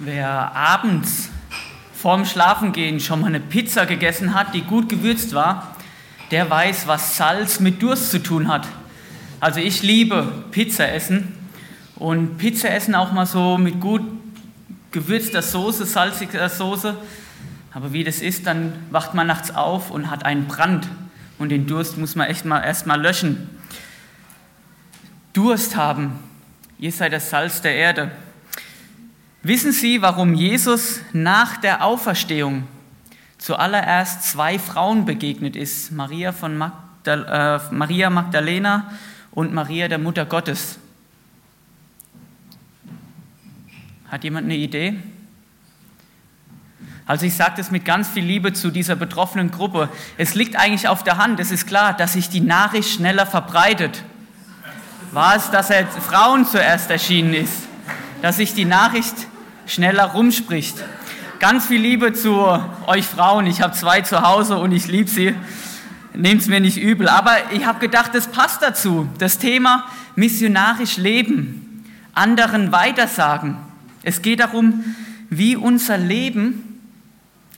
Wer abends vorm Schlafengehen schon mal eine Pizza gegessen hat, die gut gewürzt war, der weiß, was Salz mit Durst zu tun hat. Also ich liebe Pizza essen und Pizza essen auch mal so mit gut gewürzter Soße, salziger Soße. Aber wie das ist, dann wacht man nachts auf und hat einen Brand und den Durst muss man echt mal erst mal löschen. Durst haben, ihr seid das Salz der Erde. Wissen Sie, warum Jesus nach der Auferstehung zuallererst zwei Frauen begegnet ist? Maria, von Magdal äh, Maria Magdalena und Maria der Mutter Gottes. Hat jemand eine Idee? Also ich sage das mit ganz viel Liebe zu dieser betroffenen Gruppe. Es liegt eigentlich auf der Hand, es ist klar, dass sich die Nachricht schneller verbreitet. War es, dass er Frauen zuerst erschienen ist? dass sich die Nachricht schneller rumspricht. Ganz viel Liebe zu euch Frauen. Ich habe zwei zu Hause und ich liebe sie. Nehmt es mir nicht übel. Aber ich habe gedacht, das passt dazu. Das Thema missionarisch leben, anderen weitersagen. Es geht darum, wie unser Leben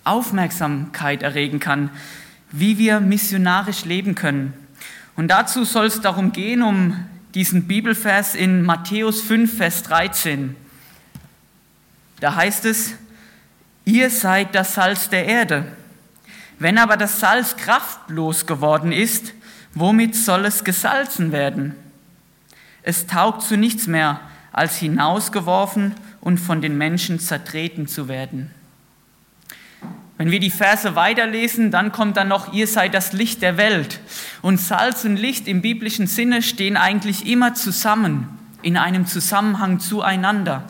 Aufmerksamkeit erregen kann, wie wir missionarisch leben können. Und dazu soll es darum gehen, um diesen Bibelvers in Matthäus 5, Vers 13. Da heißt es, ihr seid das Salz der Erde. Wenn aber das Salz kraftlos geworden ist, womit soll es gesalzen werden? Es taugt zu nichts mehr, als hinausgeworfen und von den Menschen zertreten zu werden. Wenn wir die Verse weiterlesen, dann kommt dann noch, ihr seid das Licht der Welt. Und Salz und Licht im biblischen Sinne stehen eigentlich immer zusammen, in einem Zusammenhang zueinander.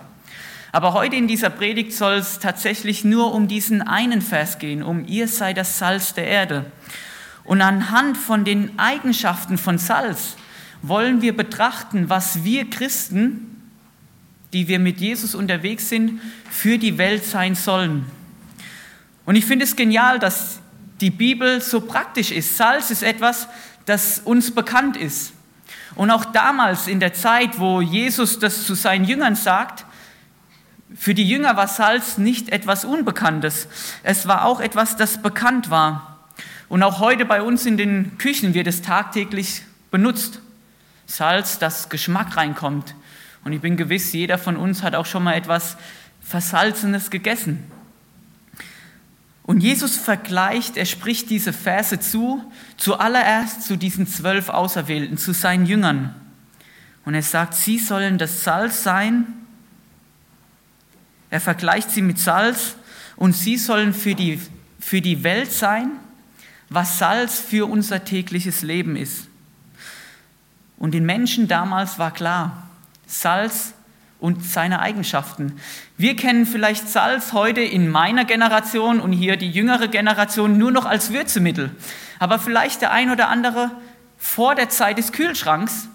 Aber heute in dieser Predigt soll es tatsächlich nur um diesen einen Vers gehen, um ihr seid das Salz der Erde. Und anhand von den Eigenschaften von Salz wollen wir betrachten, was wir Christen, die wir mit Jesus unterwegs sind, für die Welt sein sollen. Und ich finde es genial, dass die Bibel so praktisch ist. Salz ist etwas, das uns bekannt ist. Und auch damals in der Zeit, wo Jesus das zu seinen Jüngern sagt, für die Jünger war Salz nicht etwas Unbekanntes. Es war auch etwas, das bekannt war. Und auch heute bei uns in den Küchen wird es tagtäglich benutzt. Salz, das Geschmack reinkommt. Und ich bin gewiss, jeder von uns hat auch schon mal etwas Versalzenes gegessen. Und Jesus vergleicht, er spricht diese Verse zu, zuallererst zu diesen zwölf Auserwählten, zu seinen Jüngern. Und er sagt, sie sollen das Salz sein. Er vergleicht sie mit Salz und sie sollen für die, für die Welt sein, was Salz für unser tägliches Leben ist. Und den Menschen damals war klar, Salz und seine Eigenschaften. Wir kennen vielleicht Salz heute in meiner Generation und hier die jüngere Generation nur noch als Würzemittel. Aber vielleicht der ein oder andere vor der Zeit des Kühlschranks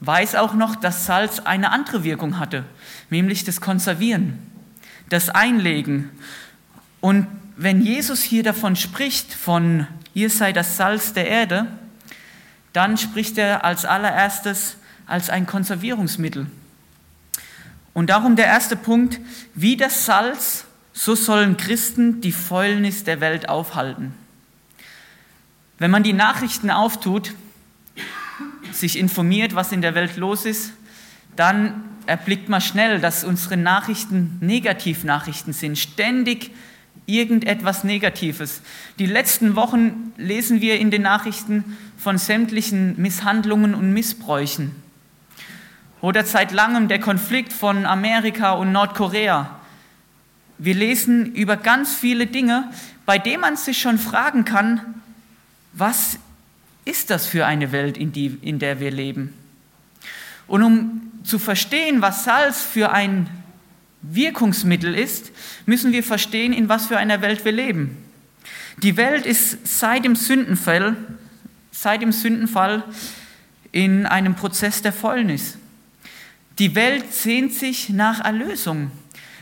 weiß auch noch, dass Salz eine andere Wirkung hatte, nämlich das Konservieren, das Einlegen. Und wenn Jesus hier davon spricht, von ihr sei das Salz der Erde, dann spricht er als allererstes als ein Konservierungsmittel. Und darum der erste Punkt, wie das Salz, so sollen Christen die Fäulnis der Welt aufhalten. Wenn man die Nachrichten auftut, sich informiert, was in der Welt los ist, dann erblickt man schnell, dass unsere Nachrichten Negativnachrichten sind, ständig irgendetwas Negatives. Die letzten Wochen lesen wir in den Nachrichten von sämtlichen Misshandlungen und Missbräuchen. Oder seit langem der Konflikt von Amerika und Nordkorea. Wir lesen über ganz viele Dinge, bei denen man sich schon fragen kann, was ist das für eine Welt, in, die, in der wir leben? Und um zu verstehen, was Salz für ein Wirkungsmittel ist, müssen wir verstehen, in was für einer Welt wir leben. Die Welt ist seit dem Sündenfall, seit dem Sündenfall in einem Prozess der Fäulnis. Die Welt sehnt sich nach Erlösung.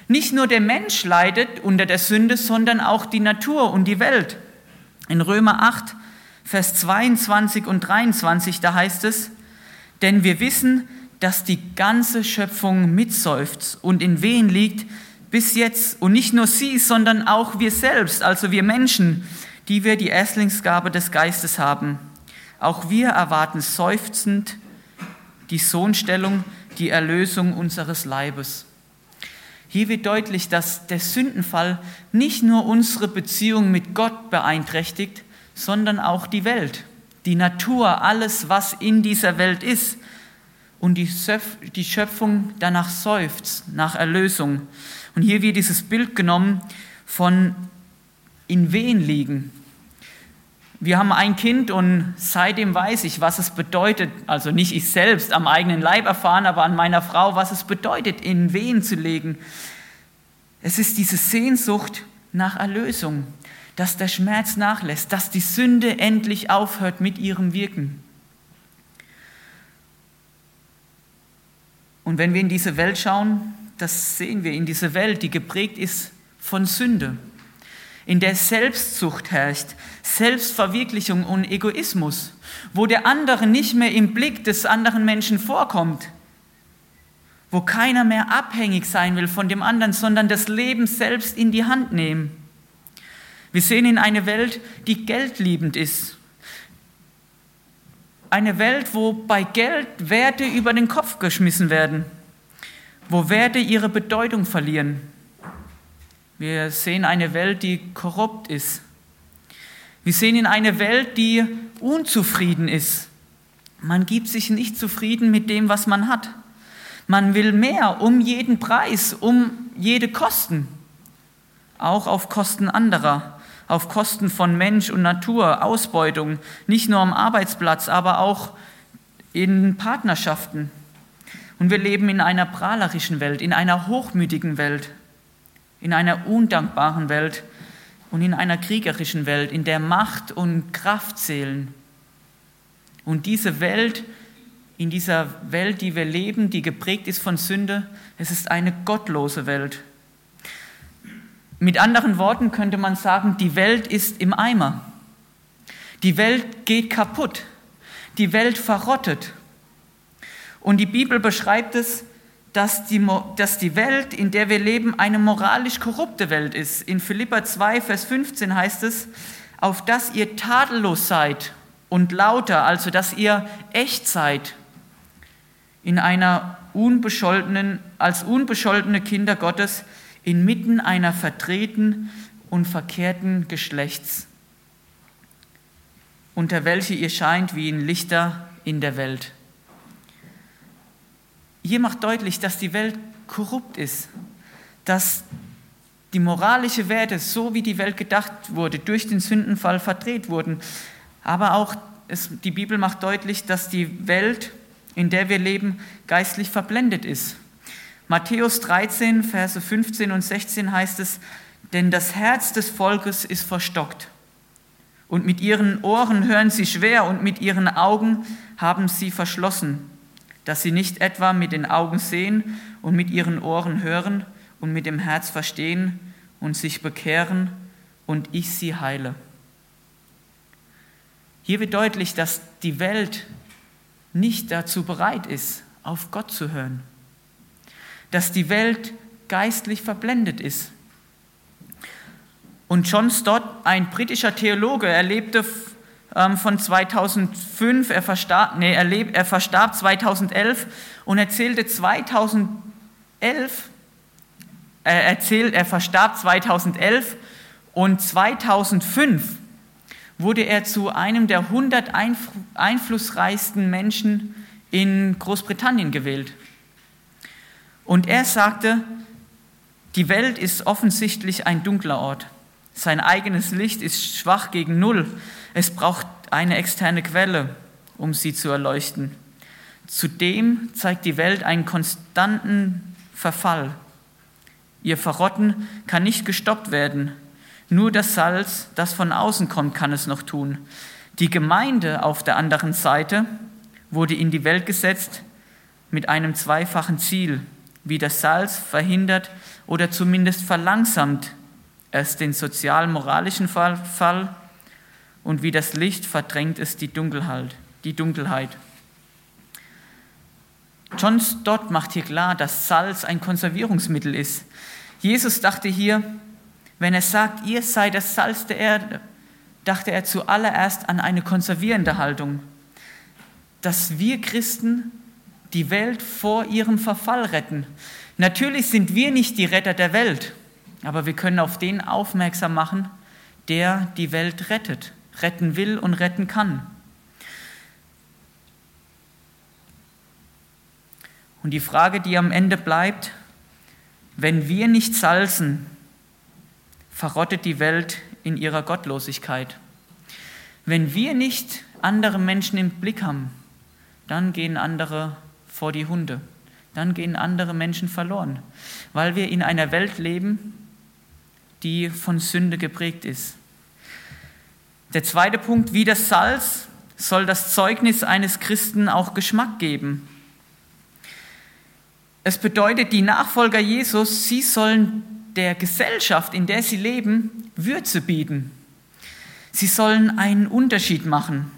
Nicht nur der Mensch leidet unter der Sünde, sondern auch die Natur und die Welt. In Römer 8, Vers 22 und 23, da heißt es, denn wir wissen, dass die ganze Schöpfung mitseufzt und in Wehen liegt, bis jetzt. Und nicht nur sie, sondern auch wir selbst, also wir Menschen, die wir die Erstlingsgabe des Geistes haben. Auch wir erwarten seufzend die Sohnstellung, die Erlösung unseres Leibes. Hier wird deutlich, dass der Sündenfall nicht nur unsere Beziehung mit Gott beeinträchtigt, sondern auch die Welt, die Natur, alles, was in dieser Welt ist. Und die Schöpfung danach seufzt, nach Erlösung. Und hier wird dieses Bild genommen von in Wehen liegen. Wir haben ein Kind und seitdem weiß ich, was es bedeutet, also nicht ich selbst am eigenen Leib erfahren, aber an meiner Frau, was es bedeutet, in Wehen zu legen. Es ist diese Sehnsucht nach Erlösung, dass der Schmerz nachlässt, dass die Sünde endlich aufhört mit ihrem Wirken. Und wenn wir in diese Welt schauen, das sehen wir in diese Welt, die geprägt ist von Sünde, in der Selbstsucht herrscht, Selbstverwirklichung und Egoismus, wo der andere nicht mehr im Blick des anderen Menschen vorkommt, wo keiner mehr abhängig sein will von dem anderen, sondern das Leben selbst in die Hand nehmen. Wir sehen in eine Welt, die geldliebend ist. Eine Welt, wo bei Geld Werte über den Kopf geschmissen werden wo Werte ihre Bedeutung verlieren. Wir sehen eine Welt, die korrupt ist. Wir sehen in eine Welt, die unzufrieden ist. Man gibt sich nicht zufrieden mit dem, was man hat. Man will mehr um jeden Preis, um jede Kosten, auch auf Kosten anderer, auf Kosten von Mensch und Natur, Ausbeutung, nicht nur am Arbeitsplatz, aber auch in Partnerschaften. Und wir leben in einer prahlerischen Welt, in einer hochmütigen Welt, in einer undankbaren Welt und in einer kriegerischen Welt, in der Macht und Kraft zählen. Und diese Welt, in dieser Welt, die wir leben, die geprägt ist von Sünde, es ist eine gottlose Welt. Mit anderen Worten könnte man sagen, die Welt ist im Eimer. Die Welt geht kaputt. Die Welt verrottet. Und die Bibel beschreibt es, dass die, dass die Welt, in der wir leben, eine moralisch korrupte Welt ist. In Philippa 2, Vers 15 heißt es, auf dass ihr tadellos seid und lauter, also dass ihr echt seid, in einer unbescholtenen, als unbescholtene Kinder Gottes inmitten einer vertreten und verkehrten Geschlechts, unter welche ihr scheint wie ein Lichter in der Welt. Hier macht deutlich, dass die Welt korrupt ist, dass die moralische Werte, so wie die Welt gedacht wurde, durch den Sündenfall verdreht wurden. Aber auch es, die Bibel macht deutlich, dass die Welt, in der wir leben, geistlich verblendet ist. Matthäus 13, Verse 15 und 16 heißt es, denn das Herz des Volkes ist verstockt. Und mit ihren Ohren hören sie schwer und mit ihren Augen haben sie verschlossen dass sie nicht etwa mit den Augen sehen und mit ihren Ohren hören und mit dem Herz verstehen und sich bekehren und ich sie heile. Hier wird deutlich, dass die Welt nicht dazu bereit ist, auf Gott zu hören. Dass die Welt geistlich verblendet ist. Und John Stott, ein britischer Theologe, erlebte ähm, von 2005. Er verstarb, nee, er, leb, er verstarb 2011 und erzählte 2011, er erzählt, er verstarb 2011 und 2005 wurde er zu einem der 100 einflussreichsten Menschen in Großbritannien gewählt. Und er sagte, die Welt ist offensichtlich ein dunkler Ort. Sein eigenes Licht ist schwach gegen Null. Es braucht eine externe Quelle, um sie zu erleuchten. Zudem zeigt die Welt einen konstanten Verfall. Ihr Verrotten kann nicht gestoppt werden. Nur das Salz, das von außen kommt, kann es noch tun. Die Gemeinde auf der anderen Seite wurde in die Welt gesetzt mit einem zweifachen Ziel, wie das Salz verhindert oder zumindest verlangsamt es den sozial-moralischen Fall und wie das Licht verdrängt es die Dunkelheit. Die Dunkelheit. John Stott macht hier klar, dass Salz ein Konservierungsmittel ist. Jesus dachte hier, wenn er sagt, ihr seid das Salz der Erde, dachte er zuallererst an eine konservierende Haltung, dass wir Christen die Welt vor ihrem Verfall retten. Natürlich sind wir nicht die Retter der Welt, aber wir können auf den aufmerksam machen, der die Welt rettet, retten will und retten kann. Und die Frage, die am Ende bleibt, wenn wir nicht salzen, verrottet die Welt in ihrer Gottlosigkeit. Wenn wir nicht andere Menschen im Blick haben, dann gehen andere vor die Hunde. Dann gehen andere Menschen verloren, weil wir in einer Welt leben, die von Sünde geprägt ist. Der zweite Punkt, wie das Salz soll das Zeugnis eines Christen auch Geschmack geben. Es bedeutet, die Nachfolger Jesus, sie sollen der Gesellschaft, in der sie leben, Würze bieten. Sie sollen einen Unterschied machen.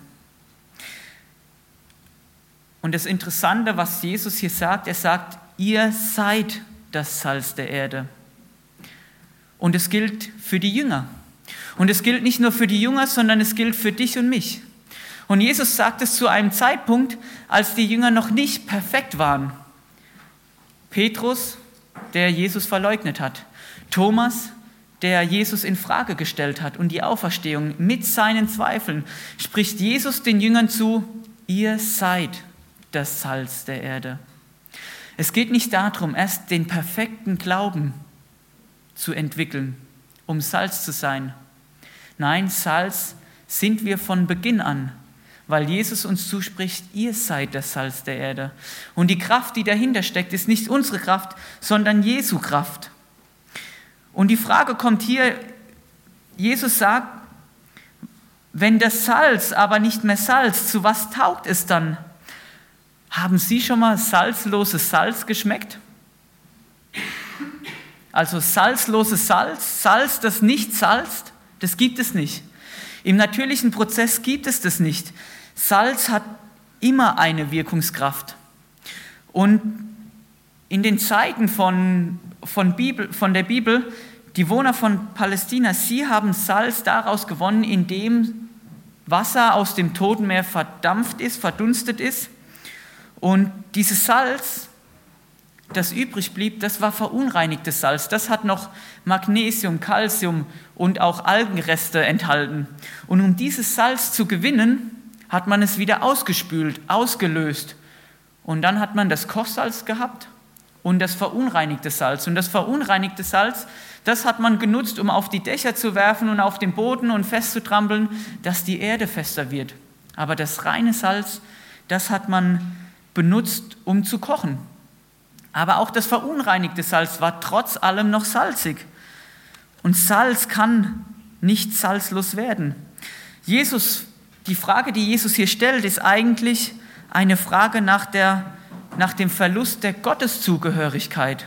Und das Interessante, was Jesus hier sagt, er sagt, ihr seid das Salz der Erde. Und es gilt für die Jünger. Und es gilt nicht nur für die Jünger, sondern es gilt für dich und mich. Und Jesus sagt es zu einem Zeitpunkt, als die Jünger noch nicht perfekt waren. Petrus, der Jesus verleugnet hat. Thomas, der Jesus in Frage gestellt hat und die Auferstehung mit seinen Zweifeln, spricht Jesus den Jüngern zu, ihr seid das Salz der Erde. Es geht nicht darum, erst den perfekten Glauben zu entwickeln, um Salz zu sein. Nein, Salz sind wir von Beginn an weil Jesus uns zuspricht, ihr seid das Salz der Erde. Und die Kraft, die dahinter steckt, ist nicht unsere Kraft, sondern Jesu Kraft. Und die Frage kommt hier, Jesus sagt, wenn das Salz aber nicht mehr Salz, zu was taugt es dann? Haben Sie schon mal salzloses Salz geschmeckt? Also salzloses Salz, Salz, das nicht salzt, das gibt es nicht. Im natürlichen Prozess gibt es das nicht. Salz hat immer eine Wirkungskraft. Und in den Zeiten von, von, Bibel, von der Bibel, die Wohner von Palästina, sie haben Salz daraus gewonnen, indem Wasser aus dem Toten Meer verdampft ist, verdunstet ist. Und dieses Salz, das übrig blieb, das war verunreinigtes Salz. Das hat noch Magnesium, Calcium und auch Algenreste enthalten. Und um dieses Salz zu gewinnen, hat man es wieder ausgespült, ausgelöst. Und dann hat man das Kochsalz gehabt und das verunreinigte Salz. Und das verunreinigte Salz, das hat man genutzt, um auf die Dächer zu werfen und auf den Boden und festzutrampeln, dass die Erde fester wird. Aber das reine Salz, das hat man benutzt, um zu kochen. Aber auch das verunreinigte Salz war trotz allem noch salzig. Und Salz kann nicht salzlos werden. Jesus die Frage, die Jesus hier stellt, ist eigentlich eine Frage nach, der, nach dem Verlust der Gotteszugehörigkeit.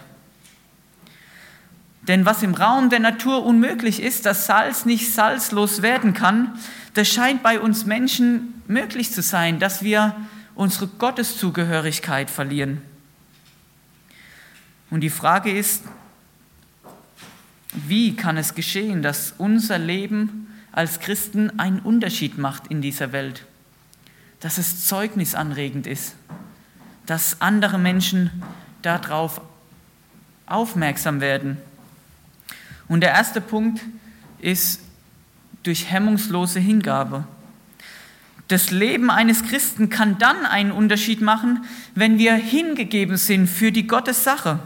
Denn was im Raum der Natur unmöglich ist, dass Salz nicht salzlos werden kann, das scheint bei uns Menschen möglich zu sein, dass wir unsere Gotteszugehörigkeit verlieren. Und die Frage ist, wie kann es geschehen, dass unser Leben als Christen einen Unterschied macht in dieser Welt. Dass es zeugnisanregend ist, dass andere Menschen darauf aufmerksam werden. Und der erste Punkt ist durch hemmungslose Hingabe. Das Leben eines Christen kann dann einen Unterschied machen, wenn wir hingegeben sind für die Gottessache.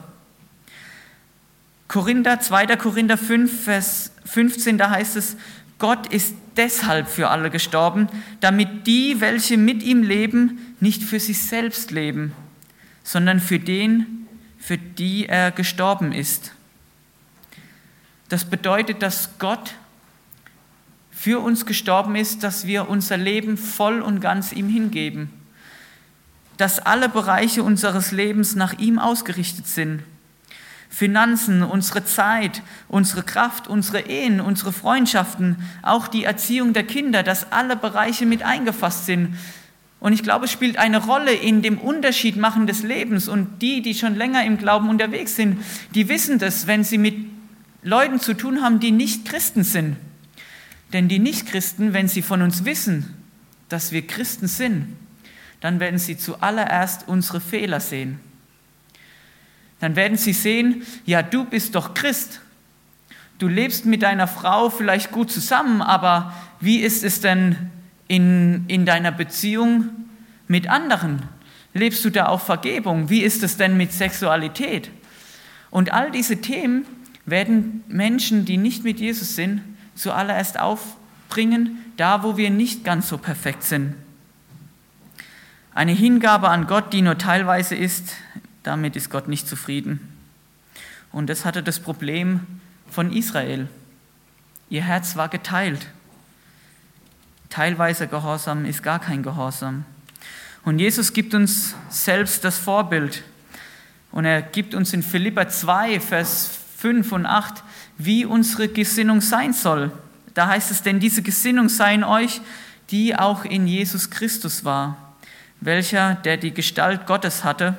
Korinther, 2. Korinther 5, Vers 15, da heißt es, Gott ist deshalb für alle gestorben, damit die, welche mit ihm leben, nicht für sich selbst leben, sondern für den, für die er gestorben ist. Das bedeutet, dass Gott für uns gestorben ist, dass wir unser Leben voll und ganz ihm hingeben, dass alle Bereiche unseres Lebens nach ihm ausgerichtet sind Finanzen, unsere Zeit, unsere Kraft, unsere Ehen, unsere Freundschaften, auch die Erziehung der Kinder, dass alle Bereiche mit eingefasst sind Und ich glaube, es spielt eine Rolle in dem Unterschied machen des Lebens. Und die, die schon länger im Glauben unterwegs sind, die wissen das, wenn sie mit Leuten zu tun haben, die nicht Christen sind. Denn die Nichtchristen, wenn sie von uns wissen, dass wir Christen sind, dann werden sie zuallererst unsere Fehler sehen. Dann werden sie sehen, ja, du bist doch Christ. Du lebst mit deiner Frau vielleicht gut zusammen, aber wie ist es denn in, in deiner Beziehung mit anderen? Lebst du da auf Vergebung? Wie ist es denn mit Sexualität? Und all diese Themen werden Menschen, die nicht mit Jesus sind, zuallererst aufbringen, da wo wir nicht ganz so perfekt sind. Eine Hingabe an Gott, die nur teilweise ist, damit ist Gott nicht zufrieden. Und das hatte das Problem von Israel. Ihr Herz war geteilt. Teilweise Gehorsam ist gar kein Gehorsam. Und Jesus gibt uns selbst das Vorbild. Und er gibt uns in Philippa 2, Vers 5 und 8, wie unsere Gesinnung sein soll. Da heißt es, denn diese Gesinnung sei in euch, die auch in Jesus Christus war, welcher, der die Gestalt Gottes hatte,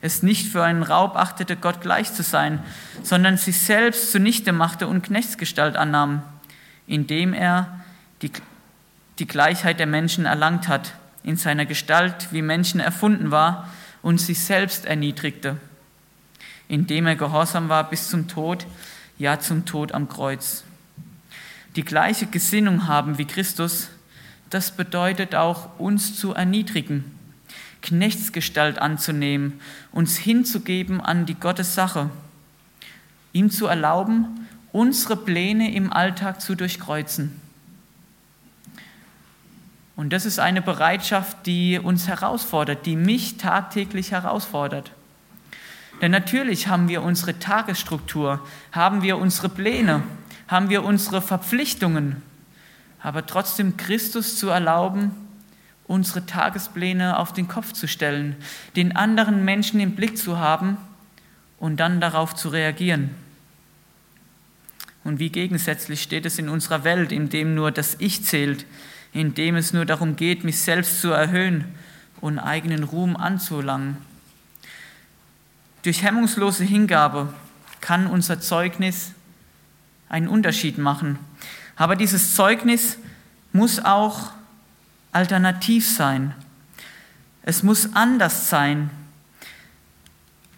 es nicht für einen Raub achtete, Gott gleich zu sein, sondern sich selbst zunichte machte und Knechtsgestalt annahm, indem er die die Gleichheit der Menschen erlangt hat, in seiner Gestalt wie Menschen erfunden war und sich selbst erniedrigte, indem er gehorsam war bis zum Tod, ja zum Tod am Kreuz. Die gleiche Gesinnung haben wie Christus, das bedeutet auch uns zu erniedrigen, Knechtsgestalt anzunehmen, uns hinzugeben an die Gottes Sache, ihm zu erlauben, unsere Pläne im Alltag zu durchkreuzen und das ist eine Bereitschaft, die uns herausfordert, die mich tagtäglich herausfordert. Denn natürlich haben wir unsere Tagesstruktur, haben wir unsere Pläne, haben wir unsere Verpflichtungen, aber trotzdem Christus zu erlauben, unsere Tagespläne auf den Kopf zu stellen, den anderen Menschen im Blick zu haben und dann darauf zu reagieren. Und wie gegensätzlich steht es in unserer Welt, in dem nur das Ich zählt, in dem es nur darum geht, mich selbst zu erhöhen und eigenen Ruhm anzulangen. Durch hemmungslose Hingabe kann unser Zeugnis einen Unterschied machen. Aber dieses Zeugnis muss auch alternativ sein. Es muss anders sein.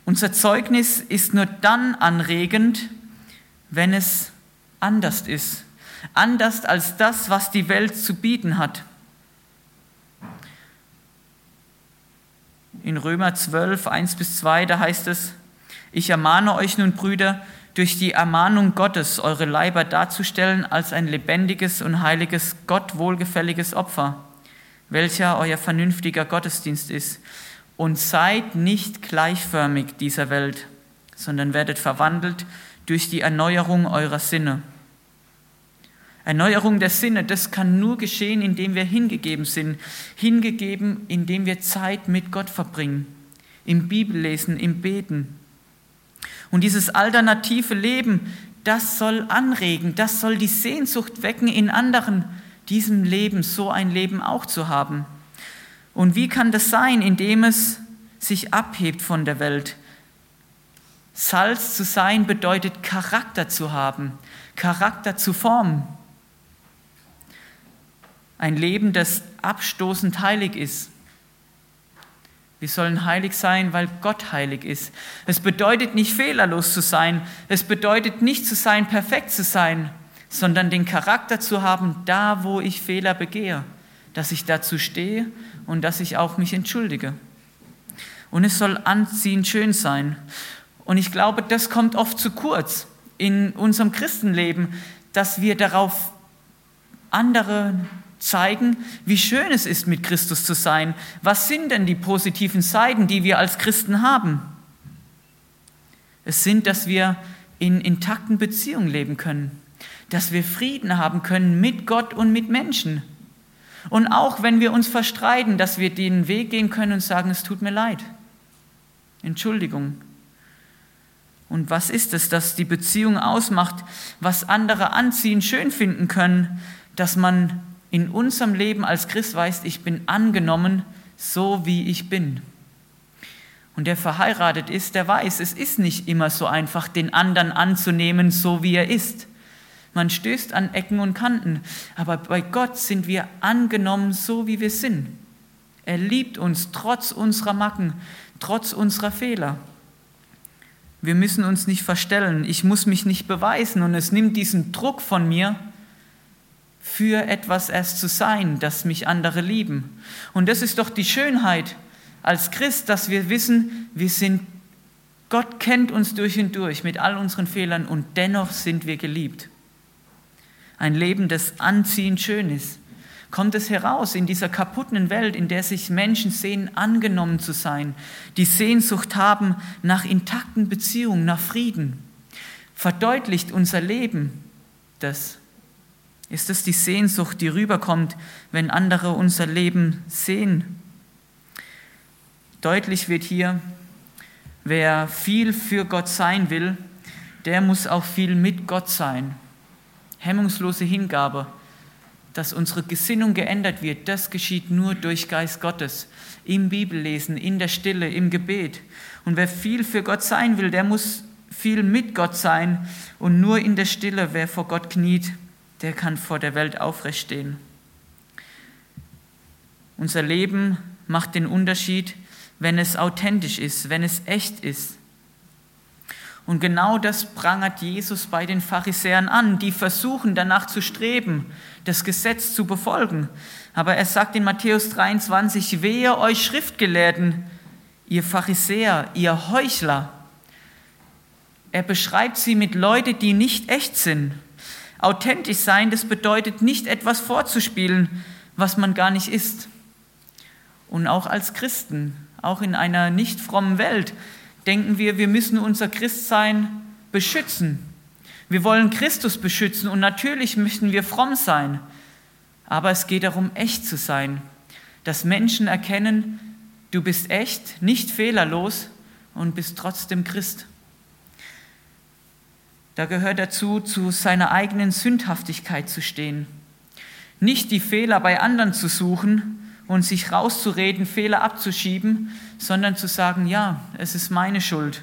Unser Zeugnis ist nur dann anregend, wenn es anders ist anders als das, was die Welt zu bieten hat. In Römer 12, 1 bis 2, da heißt es, ich ermahne euch nun, Brüder, durch die Ermahnung Gottes eure Leiber darzustellen als ein lebendiges und heiliges, Gott wohlgefälliges Opfer, welcher euer vernünftiger Gottesdienst ist. Und seid nicht gleichförmig dieser Welt, sondern werdet verwandelt durch die Erneuerung eurer Sinne Erneuerung der Sinne, das kann nur geschehen, indem wir hingegeben sind. Hingegeben, indem wir Zeit mit Gott verbringen. Im Bibellesen, im Beten. Und dieses alternative Leben, das soll anregen, das soll die Sehnsucht wecken, in anderen diesem Leben, so ein Leben auch zu haben. Und wie kann das sein, indem es sich abhebt von der Welt? Salz zu sein bedeutet Charakter zu haben, Charakter zu formen. Ein Leben, das abstoßend heilig ist. Wir sollen heilig sein, weil Gott heilig ist. Es bedeutet nicht fehlerlos zu sein. Es bedeutet nicht zu sein, perfekt zu sein, sondern den Charakter zu haben, da wo ich Fehler begehe, dass ich dazu stehe und dass ich auch mich entschuldige. Und es soll anziehend schön sein. Und ich glaube, das kommt oft zu kurz in unserem Christenleben, dass wir darauf andere zeigen, wie schön es ist, mit Christus zu sein. Was sind denn die positiven Seiten, die wir als Christen haben? Es sind, dass wir in intakten Beziehungen leben können, dass wir Frieden haben können mit Gott und mit Menschen. Und auch wenn wir uns verstreiten, dass wir den Weg gehen können und sagen, es tut mir leid. Entschuldigung. Und was ist es, das die Beziehung ausmacht, was andere anziehen, schön finden können, dass man in unserem Leben als Christ weißt, ich bin angenommen so wie ich bin. Und der verheiratet ist, der weiß, es ist nicht immer so einfach, den anderen anzunehmen, so wie er ist. Man stößt an Ecken und Kanten, aber bei Gott sind wir angenommen, so wie wir sind. Er liebt uns trotz unserer Macken, trotz unserer Fehler. Wir müssen uns nicht verstellen, ich muss mich nicht beweisen und es nimmt diesen Druck von mir, für etwas erst zu sein, das mich andere lieben. Und das ist doch die Schönheit als Christ, dass wir wissen, wir sind, Gott kennt uns durch und durch mit all unseren Fehlern und dennoch sind wir geliebt. Ein Leben, das anziehend schön ist. Kommt es heraus in dieser kaputten Welt, in der sich Menschen sehen, angenommen zu sein, die Sehnsucht haben nach intakten Beziehungen, nach Frieden? Verdeutlicht unser Leben das? Ist es die Sehnsucht, die rüberkommt, wenn andere unser Leben sehen? Deutlich wird hier, wer viel für Gott sein will, der muss auch viel mit Gott sein. Hemmungslose Hingabe, dass unsere Gesinnung geändert wird, das geschieht nur durch Geist Gottes, im Bibellesen, in der Stille, im Gebet. Und wer viel für Gott sein will, der muss viel mit Gott sein und nur in der Stille, wer vor Gott kniet, der kann vor der Welt aufrecht stehen. Unser Leben macht den Unterschied, wenn es authentisch ist, wenn es echt ist. Und genau das prangert Jesus bei den Pharisäern an, die versuchen danach zu streben, das Gesetz zu befolgen. Aber er sagt in Matthäus 23, wehe euch Schriftgelehrten, ihr Pharisäer, ihr Heuchler. Er beschreibt sie mit Leuten, die nicht echt sind. Authentisch sein, das bedeutet nicht etwas vorzuspielen, was man gar nicht ist. Und auch als Christen, auch in einer nicht frommen Welt, denken wir, wir müssen unser Christsein beschützen. Wir wollen Christus beschützen und natürlich möchten wir fromm sein. Aber es geht darum, echt zu sein, dass Menschen erkennen, du bist echt, nicht fehlerlos und bist trotzdem Christ. Da gehört dazu, zu seiner eigenen Sündhaftigkeit zu stehen. Nicht die Fehler bei anderen zu suchen und sich rauszureden, Fehler abzuschieben, sondern zu sagen, ja, es ist meine Schuld.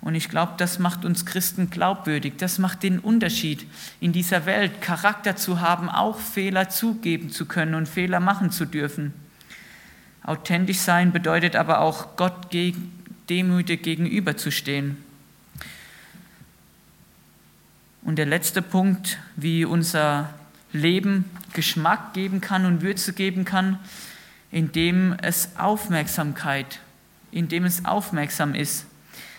Und ich glaube, das macht uns Christen glaubwürdig. Das macht den Unterschied in dieser Welt, Charakter zu haben, auch Fehler zugeben zu können und Fehler machen zu dürfen. Authentisch sein bedeutet aber auch, Gott demütig gegenüberzustehen. Und der letzte Punkt, wie unser Leben Geschmack geben kann und Würze geben kann, indem es Aufmerksamkeit, indem es aufmerksam ist.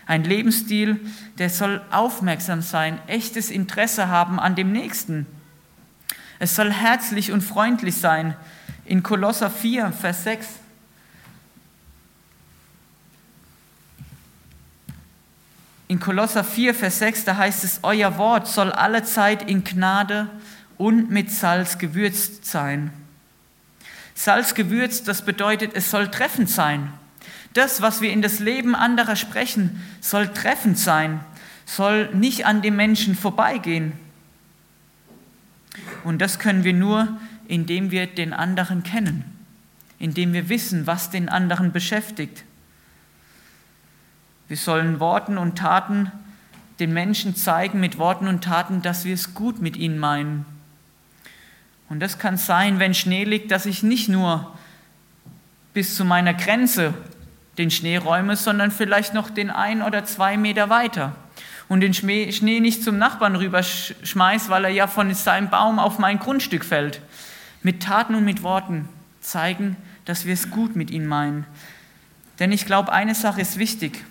Ein Lebensstil, der soll aufmerksam sein, echtes Interesse haben an dem Nächsten. Es soll herzlich und freundlich sein. In Kolosser 4, Vers 6 In Kolosser 4, Vers 6, da heißt es, euer Wort soll alle Zeit in Gnade und mit Salz gewürzt sein. Salz gewürzt, das bedeutet, es soll treffend sein. Das, was wir in das Leben anderer sprechen, soll treffend sein, soll nicht an dem Menschen vorbeigehen. Und das können wir nur, indem wir den anderen kennen, indem wir wissen, was den anderen beschäftigt. Wir sollen Worten und Taten den Menschen zeigen mit Worten und Taten, dass wir es gut mit ihnen meinen. Und das kann sein, wenn Schnee liegt, dass ich nicht nur bis zu meiner Grenze den Schnee räume, sondern vielleicht noch den ein oder zwei Meter weiter. Und den Schnee nicht zum Nachbarn rüberschmeiß, weil er ja von seinem Baum auf mein Grundstück fällt. Mit Taten und mit Worten zeigen, dass wir es gut mit ihnen meinen. Denn ich glaube, eine Sache ist wichtig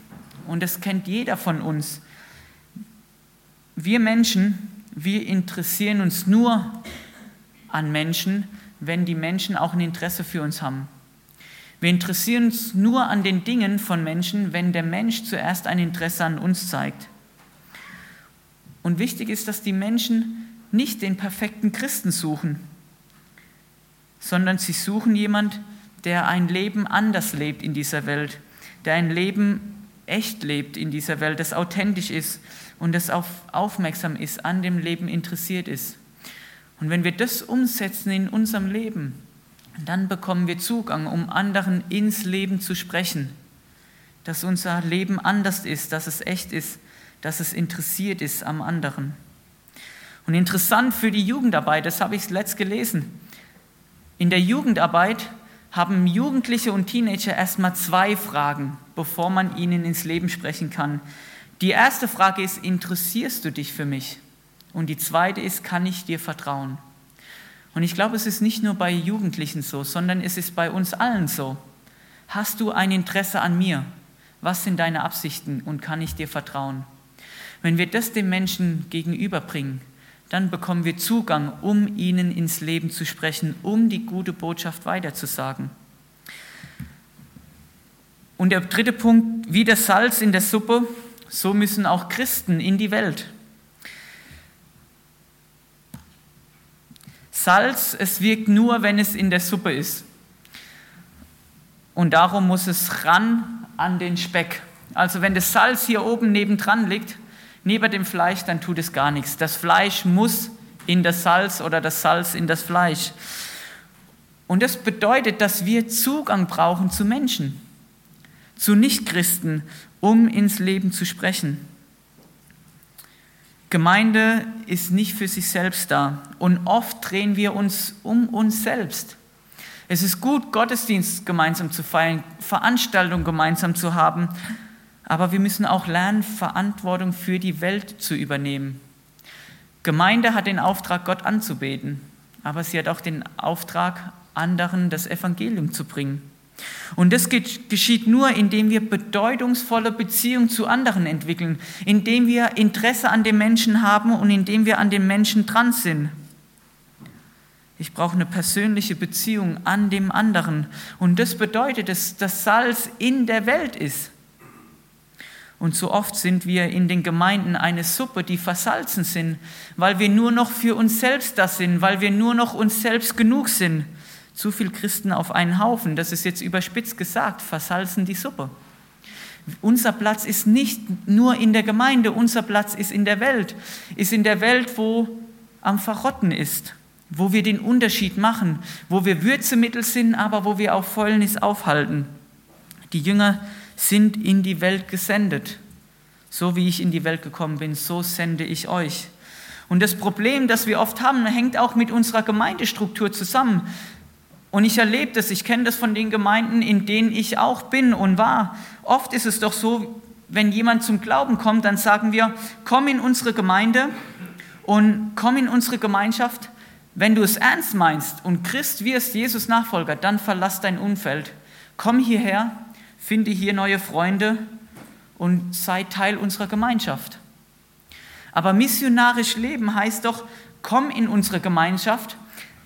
und das kennt jeder von uns. Wir Menschen, wir interessieren uns nur an Menschen, wenn die Menschen auch ein Interesse für uns haben. Wir interessieren uns nur an den Dingen von Menschen, wenn der Mensch zuerst ein Interesse an uns zeigt. Und wichtig ist, dass die Menschen nicht den perfekten Christen suchen, sondern sie suchen jemand, der ein Leben anders lebt in dieser Welt, der ein Leben echt lebt in dieser Welt, das authentisch ist und das auf, aufmerksam ist, an dem Leben interessiert ist. Und wenn wir das umsetzen in unserem Leben, dann bekommen wir Zugang, um anderen ins Leben zu sprechen, dass unser Leben anders ist, dass es echt ist, dass es interessiert ist am anderen. Und interessant für die Jugendarbeit, das habe ich letzt gelesen. In der Jugendarbeit haben Jugendliche und Teenager erstmal zwei Fragen, bevor man ihnen ins Leben sprechen kann. Die erste Frage ist, interessierst du dich für mich? Und die zweite ist, kann ich dir vertrauen? Und ich glaube, es ist nicht nur bei Jugendlichen so, sondern es ist bei uns allen so. Hast du ein Interesse an mir? Was sind deine Absichten und kann ich dir vertrauen? Wenn wir das dem Menschen gegenüberbringen, dann bekommen wir Zugang, um ihnen ins Leben zu sprechen, um die gute Botschaft weiterzusagen. Und der dritte Punkt, wie das Salz in der Suppe, so müssen auch Christen in die Welt. Salz, es wirkt nur, wenn es in der Suppe ist. Und darum muss es ran an den Speck. Also wenn das Salz hier oben nebendran liegt, neben dem Fleisch, dann tut es gar nichts. Das Fleisch muss in das Salz oder das Salz in das Fleisch. Und das bedeutet, dass wir Zugang brauchen zu Menschen, zu Nichtchristen, um ins Leben zu sprechen. Gemeinde ist nicht für sich selbst da und oft drehen wir uns um uns selbst. Es ist gut, Gottesdienst gemeinsam zu feiern, Veranstaltungen gemeinsam zu haben, aber wir müssen auch lernen, Verantwortung für die Welt zu übernehmen. Gemeinde hat den Auftrag, Gott anzubeten, aber sie hat auch den Auftrag, anderen das Evangelium zu bringen. Und das geschieht nur, indem wir bedeutungsvolle Beziehungen zu anderen entwickeln, indem wir Interesse an den Menschen haben und indem wir an den Menschen dran sind. Ich brauche eine persönliche Beziehung an dem anderen. Und das bedeutet, dass das Salz in der Welt ist. Und so oft sind wir in den Gemeinden eine Suppe, die versalzen sind, weil wir nur noch für uns selbst das sind, weil wir nur noch uns selbst genug sind. Zu viel Christen auf einen Haufen, das ist jetzt überspitzt gesagt, versalzen die Suppe. Unser Platz ist nicht nur in der Gemeinde, unser Platz ist in der Welt, ist in der Welt, wo am Verrotten ist, wo wir den Unterschied machen, wo wir Würzemittel sind, aber wo wir auch Fäulnis aufhalten. Die Jünger sind in die Welt gesendet. So wie ich in die Welt gekommen bin, so sende ich euch. Und das Problem, das wir oft haben, hängt auch mit unserer Gemeindestruktur zusammen. Und ich erlebe das, ich kenne das von den Gemeinden, in denen ich auch bin und war. Oft ist es doch so, wenn jemand zum Glauben kommt, dann sagen wir, komm in unsere Gemeinde und komm in unsere Gemeinschaft. Wenn du es ernst meinst und Christ wirst, Jesus Nachfolger, dann verlass dein Umfeld. Komm hierher finde hier neue Freunde und sei Teil unserer Gemeinschaft. Aber missionarisch leben heißt doch, komm in unsere Gemeinschaft,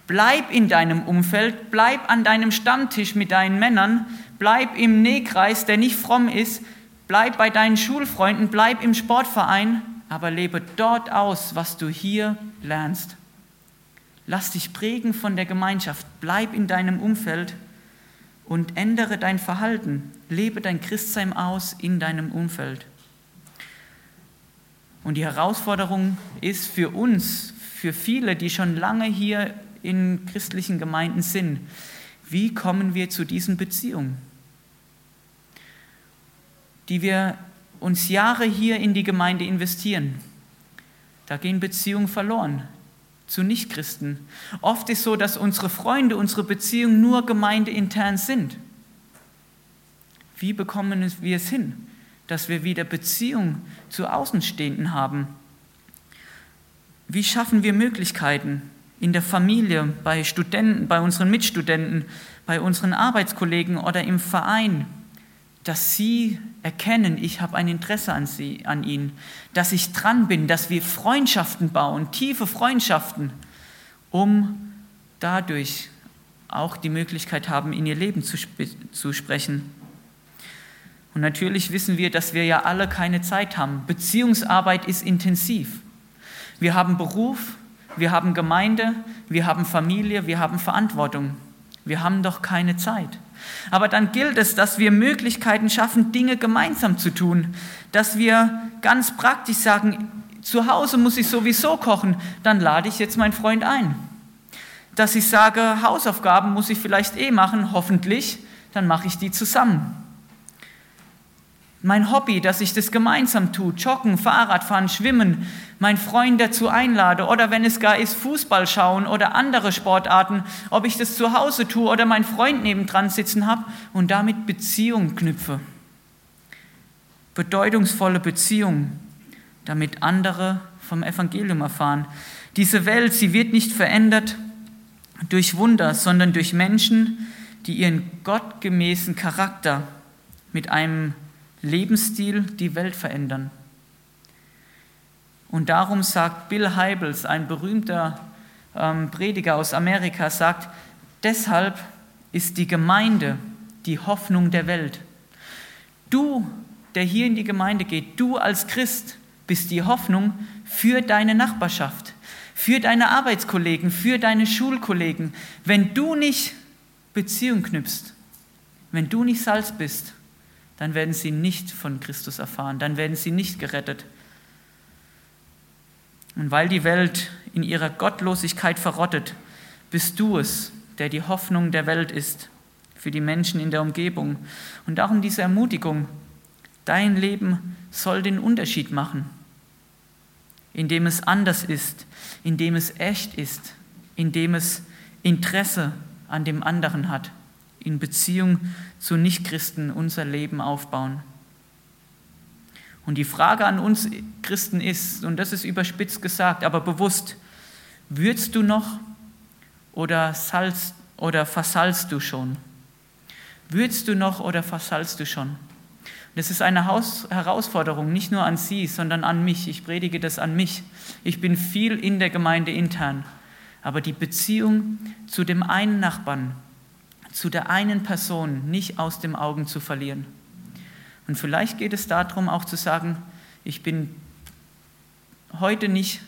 bleib in deinem Umfeld, bleib an deinem Stammtisch mit deinen Männern, bleib im Nähkreis, der nicht fromm ist, bleib bei deinen Schulfreunden, bleib im Sportverein, aber lebe dort aus, was du hier lernst. Lass dich prägen von der Gemeinschaft, bleib in deinem Umfeld und ändere dein Verhalten, lebe dein Christsein aus in deinem Umfeld. Und die Herausforderung ist für uns, für viele, die schon lange hier in christlichen Gemeinden sind, wie kommen wir zu diesen Beziehungen, die wir uns Jahre hier in die Gemeinde investieren. Da gehen Beziehungen verloren zu Nichtchristen. Oft ist so, dass unsere Freunde, unsere Beziehungen nur gemeindeintern sind. Wie bekommen wir es hin, dass wir wieder Beziehung zu Außenstehenden haben? Wie schaffen wir Möglichkeiten in der Familie, bei Studenten, bei unseren Mitstudenten, bei unseren Arbeitskollegen oder im Verein, dass sie erkennen, ich habe ein Interesse an, sie, an ihnen, dass ich dran bin, dass wir Freundschaften bauen, tiefe Freundschaften, um dadurch auch die Möglichkeit haben, in ihr Leben zu, zu sprechen. Und natürlich wissen wir, dass wir ja alle keine Zeit haben. Beziehungsarbeit ist intensiv. Wir haben Beruf, wir haben Gemeinde, wir haben Familie, wir haben Verantwortung. Wir haben doch keine Zeit. Aber dann gilt es, dass wir Möglichkeiten schaffen, Dinge gemeinsam zu tun, dass wir ganz praktisch sagen, zu Hause muss ich sowieso kochen, dann lade ich jetzt meinen Freund ein. dass ich sage, Hausaufgaben muss ich vielleicht eh machen, hoffentlich, dann mache ich die zusammen. Mein Hobby, dass ich das gemeinsam tue, joggen, Fahrradfahren, schwimmen, mein Freund dazu einlade oder wenn es gar ist, Fußball schauen oder andere Sportarten, ob ich das zu Hause tue oder meinen Freund nebendran sitzen habe und damit Beziehung knüpfe. Bedeutungsvolle Beziehung, damit andere vom Evangelium erfahren. Diese Welt, sie wird nicht verändert durch Wunder, sondern durch Menschen, die ihren gottgemäßen Charakter mit einem Lebensstil die Welt verändern. Und darum sagt Bill Heibels, ein berühmter ähm, Prediger aus Amerika, sagt, deshalb ist die Gemeinde die Hoffnung der Welt. Du, der hier in die Gemeinde geht, du als Christ bist die Hoffnung für deine Nachbarschaft, für deine Arbeitskollegen, für deine Schulkollegen. Wenn du nicht Beziehung knüpfst, wenn du nicht Salz bist, dann werden sie nicht von Christus erfahren, dann werden sie nicht gerettet. Und weil die Welt in ihrer Gottlosigkeit verrottet, bist du es, der die Hoffnung der Welt ist für die Menschen in der Umgebung. Und darum diese Ermutigung, dein Leben soll den Unterschied machen, indem es anders ist, indem es echt ist, indem es Interesse an dem anderen hat, in Beziehung zu Nichtchristen unser Leben aufbauen. Und die Frage an uns Christen ist, und das ist überspitzt gesagt, aber bewusst, würzt du noch oder, salzt, oder versalzt du schon? Würzt du noch oder versalzt du schon? Das ist eine Herausforderung, nicht nur an Sie, sondern an mich. Ich predige das an mich. Ich bin viel in der Gemeinde intern. Aber die Beziehung zu dem einen Nachbarn, zu der einen Person nicht aus dem Augen zu verlieren. Und vielleicht geht es darum, auch zu sagen, ich bin heute nicht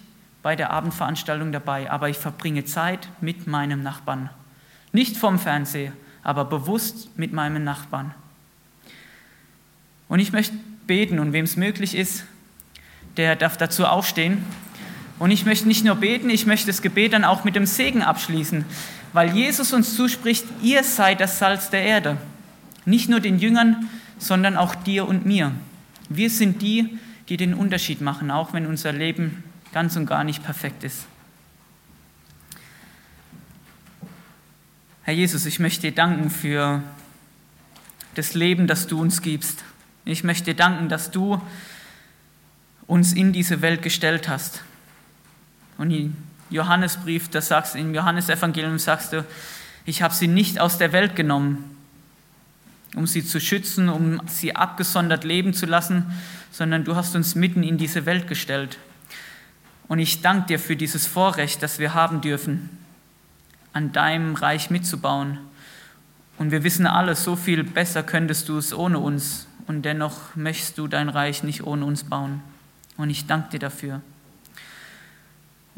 bei der Abendveranstaltung dabei, aber ich verbringe Zeit mit meinem Nachbarn. Nicht vom Fernseher, aber bewusst mit meinem Nachbarn. Und ich möchte beten und wem es möglich ist, der darf dazu aufstehen. Und ich möchte nicht nur beten, ich möchte das Gebet dann auch mit dem Segen abschließen, weil Jesus uns zuspricht, ihr seid das Salz der Erde. Nicht nur den Jüngern, sondern auch dir und mir. Wir sind die, die den Unterschied machen, auch wenn unser Leben ganz und gar nicht perfekt ist. Herr Jesus, ich möchte dir danken für das Leben, das du uns gibst. Ich möchte dir danken, dass du uns in diese Welt gestellt hast. Und Johannesbrief, das sagst im Johannesevangelium sagst du, ich habe sie nicht aus der Welt genommen, um sie zu schützen, um sie abgesondert leben zu lassen, sondern du hast uns mitten in diese Welt gestellt. Und ich danke dir für dieses Vorrecht, das wir haben dürfen, an deinem Reich mitzubauen. Und wir wissen alle, so viel besser könntest du es ohne uns. Und dennoch möchtest du dein Reich nicht ohne uns bauen. Und ich danke dir dafür.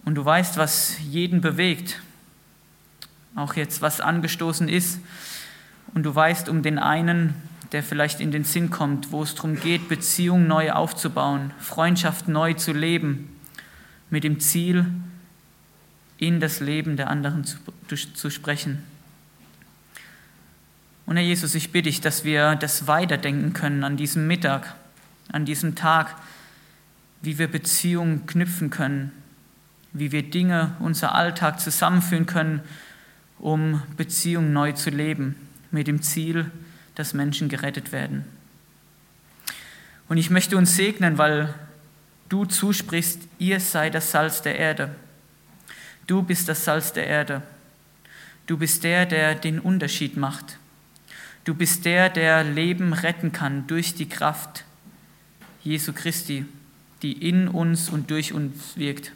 Und du weißt, was jeden bewegt, auch jetzt, was angestoßen ist. Und du weißt um den einen, der vielleicht in den Sinn kommt, wo es darum geht, Beziehungen neu aufzubauen, Freundschaft neu zu leben, mit dem Ziel, in das Leben der anderen zu, zu sprechen. Und Herr Jesus, ich bitte dich, dass wir das weiterdenken können an diesem Mittag, an diesem Tag, wie wir Beziehungen knüpfen können, wie wir Dinge, unser Alltag zusammenführen können, um Beziehungen neu zu leben mit dem Ziel, dass Menschen gerettet werden. Und ich möchte uns segnen, weil du zusprichst, ihr seid das Salz der Erde. Du bist das Salz der Erde. Du bist der, der den Unterschied macht. Du bist der, der Leben retten kann durch die Kraft Jesu Christi, die in uns und durch uns wirkt.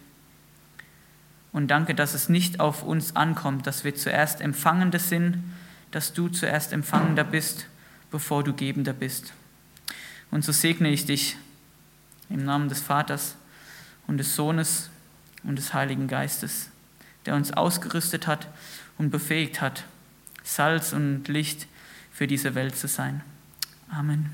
Und danke, dass es nicht auf uns ankommt, dass wir zuerst Empfangende sind, dass du zuerst Empfangender bist, bevor du Gebender bist. Und so segne ich dich im Namen des Vaters und des Sohnes und des Heiligen Geistes, der uns ausgerüstet hat und befähigt hat, Salz und Licht für diese Welt zu sein. Amen.